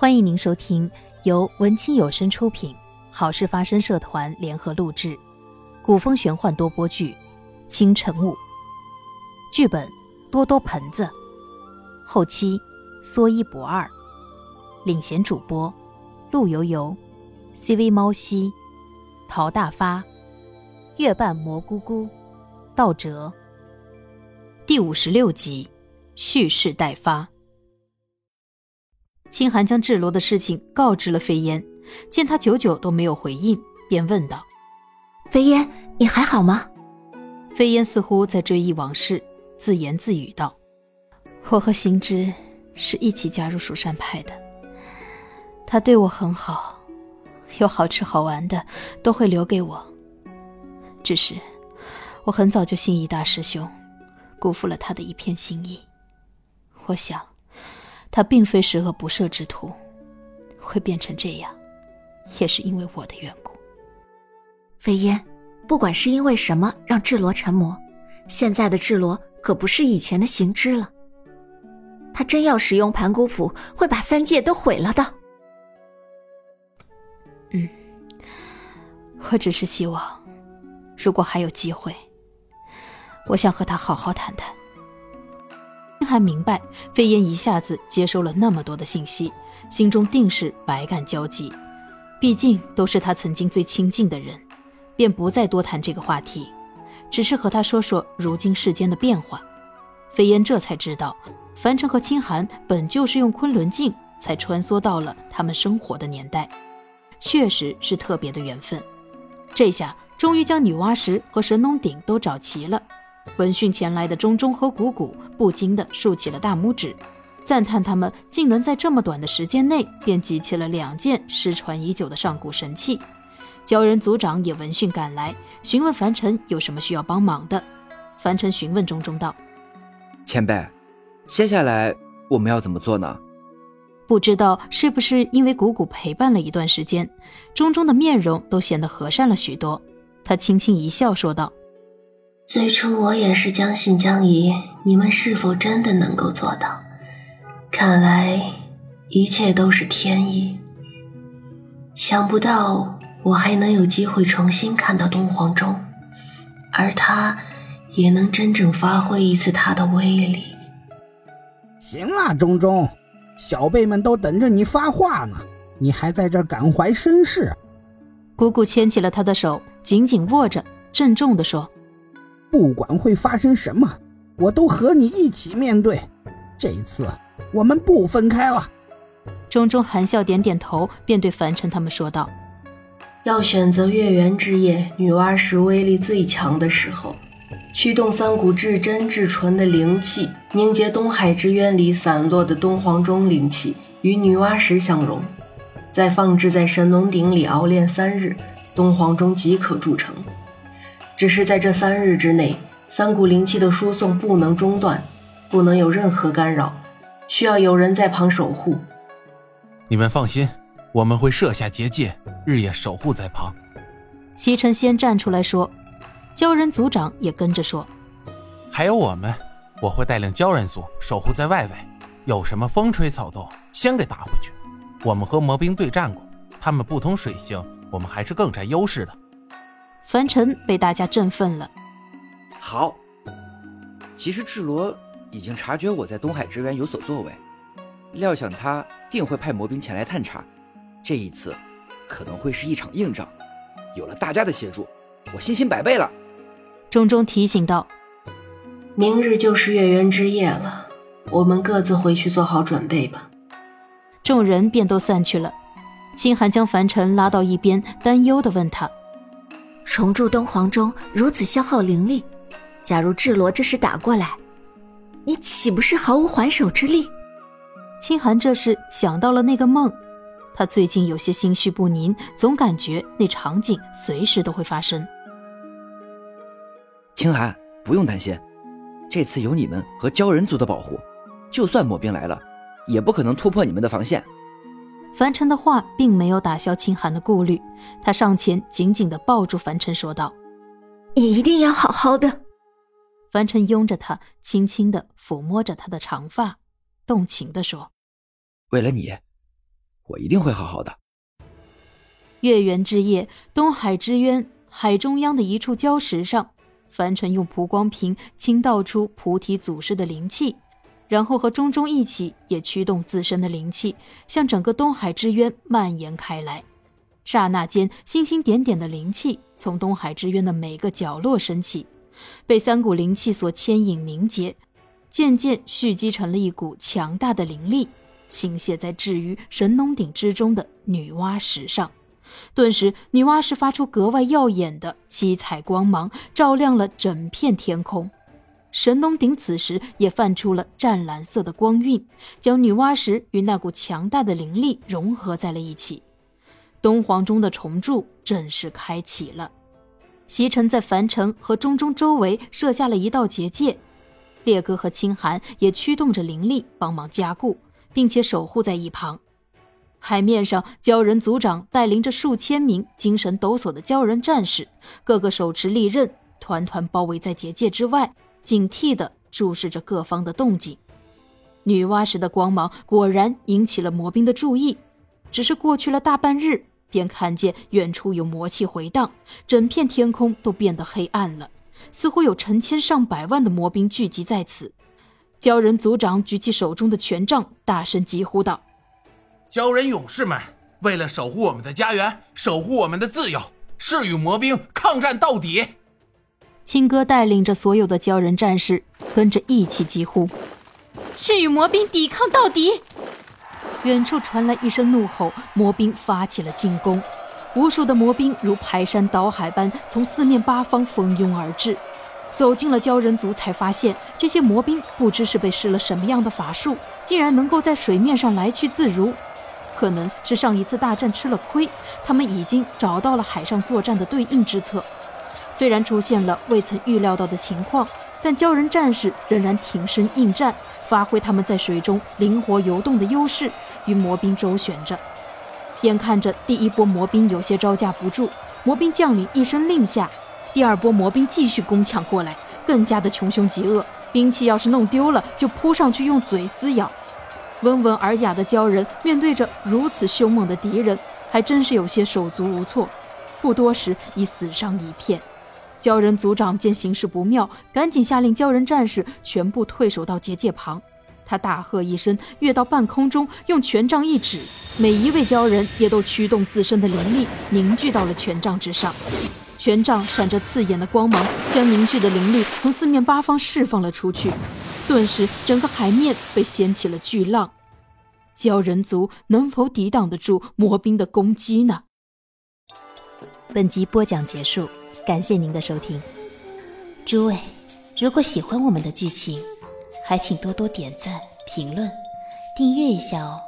欢迎您收听由文清有声出品、好事发生社团联合录制、古风玄幻多播剧《清晨雾》，剧本多多盆子，后期说一不二，领衔主播陆游游、CV 猫西、陶大发、月半蘑菇菇、道哲。第五十六集，蓄势待发。清寒将智罗的事情告知了飞烟，见他久久都没有回应，便问道：“飞烟，你还好吗？”飞烟似乎在追忆往事，自言自语道：“我和行知是一起加入蜀山派的，他对我很好，有好吃好玩的都会留给我。只是我很早就心仪大师兄，辜负了他的一片心意。我想。”他并非十恶不赦之徒，会变成这样，也是因为我的缘故。飞烟，不管是因为什么让智罗成魔，现在的智罗可不是以前的行知了。他真要使用盘古斧，会把三界都毁了的。嗯，我只是希望，如果还有机会，我想和他好好谈谈。还明白，飞烟一下子接收了那么多的信息，心中定是百感交集。毕竟都是他曾经最亲近的人，便不再多谈这个话题，只是和他说说如今世间的变化。飞烟这才知道，凡尘和清寒本就是用昆仑镜才穿梭到了他们生活的年代，确实是特别的缘分。这下终于将女娲石和神农鼎都找齐了。闻讯前来的中中和谷谷不禁地竖起了大拇指，赞叹他们竟能在这么短的时间内便集齐了两件失传已久的上古神器。鲛人族长也闻讯赶来，询问凡尘有什么需要帮忙的。凡尘询问中中道：“前辈，接下来我们要怎么做呢？”不知道是不是因为谷谷陪伴了一段时间，中中的面容都显得和善了许多。他轻轻一笑，说道。最初我也是将信将疑，你们是否真的能够做到？看来一切都是天意。想不到我还能有机会重新看到东皇钟，而他也能真正发挥一次他的威力。行了，钟钟，小辈们都等着你发话呢，你还在这感怀身世？姑姑牵起了他的手，紧紧握着，郑重地说。不管会发生什么，我都和你一起面对。这一次，我们不分开了。钟钟含笑点点头，便对凡尘他们说道：“要选择月圆之夜，女娲石威力最强的时候，驱动三股至真至纯的灵气，凝结东海之渊里散落的东皇钟灵气，与女娲石相融，再放置在神农鼎里熬炼三日，东皇钟即可铸成。”只是在这三日之内，三股灵气的输送不能中断，不能有任何干扰，需要有人在旁守护。你们放心，我们会设下结界，日夜守护在旁。西尘先站出来说，鲛人族长也跟着说，还有我们，我会带领鲛人族守护在外围，有什么风吹草动，先给打回去。我们和魔兵对战过，他们不通水性，我们还是更占优势的。凡尘被大家振奋了。好，其实智罗已经察觉我在东海之渊有所作为，料想他定会派魔兵前来探查。这一次可能会是一场硬仗，有了大家的协助，我信心百倍了。钟钟提醒道：“明日就是月圆之夜了，我们各自回去做好准备吧。”众人便都散去了。清寒将凡尘拉到一边，担忧地问他。重铸东皇钟如此消耗灵力，假如智罗这时打过来，你岂不是毫无还手之力？清寒这时想到了那个梦，他最近有些心绪不宁，总感觉那场景随时都会发生。清寒，不用担心，这次有你们和鲛人族的保护，就算魔兵来了，也不可能突破你们的防线。凡尘的话并没有打消清寒的顾虑，他上前紧紧地抱住凡尘，说道：“你一定要好好的。”凡尘拥着他，轻轻地抚摸着他的长发，动情地说：“为了你，我一定会好好的。月圆之夜，东海之渊海中央的一处礁石上，凡尘用蒲光瓶倾倒出菩提祖师的灵气，然后和中中一起也驱动自身的灵气，向整个东海之渊蔓延开来。刹那间，星星点点的灵气从东海之渊的每个角落升起，被三股灵气所牵引凝结，渐渐蓄积成了一股强大的灵力，倾泻在置于神农鼎之中的女娲石上。顿时，女娲石发出格外耀眼的七彩光芒，照亮了整片天空。神农鼎此时也泛出了湛蓝色的光晕，将女娲石与那股强大的灵力融合在了一起。东皇钟的重铸正式开启了。席尘在樊城和中中周围设下了一道结界，烈哥和清寒也驱动着灵力帮忙加固，并且守护在一旁。海面上，鲛人族长带领着数千名精神抖擞的鲛人战士，个个手持利刃，团团包围在结界之外，警惕地注视着各方的动静。女娲石的光芒果然引起了魔兵的注意，只是过去了大半日，便看见远处有魔气回荡，整片天空都变得黑暗了，似乎有成千上百万的魔兵聚集在此。鲛人族长举起手中的权杖，大声疾呼道。鲛人勇士们，为了守护我们的家园，守护我们的自由，誓与魔兵抗战到底！青哥带领着所有的鲛人战士，跟着一起疾呼：“是与魔兵抵抗到底！”远处传来一声怒吼，魔兵发起了进攻。无数的魔兵如排山倒海般从四面八方蜂拥而至。走进了鲛人族，才发现这些魔兵不知是被施了什么样的法术，竟然能够在水面上来去自如。可能是上一次大战吃了亏，他们已经找到了海上作战的对应之策。虽然出现了未曾预料到的情况，但鲛人战士仍然挺身应战，发挥他们在水中灵活游动的优势，与魔兵周旋着。眼看着第一波魔兵有些招架不住，魔兵将领一声令下，第二波魔兵继续攻抢过来，更加的穷凶极恶，兵器要是弄丢了，就扑上去用嘴撕咬。温文尔雅的鲛人面对着如此凶猛的敌人，还真是有些手足无措。不多时，已死伤一片。鲛人族长见形势不妙，赶紧下令鲛人战士全部退守到结界旁。他大喝一声，跃到半空中，用权杖一指，每一位鲛人也都驱动自身的灵力凝聚到了权杖之上。权杖闪着刺眼的光芒，将凝聚的灵力从四面八方释放了出去。顿时，整个海面被掀起了巨浪。鲛人族能否抵挡得住魔兵的攻击呢？本集播讲结束，感谢您的收听。诸位，如果喜欢我们的剧情，还请多多点赞、评论、订阅一下哦。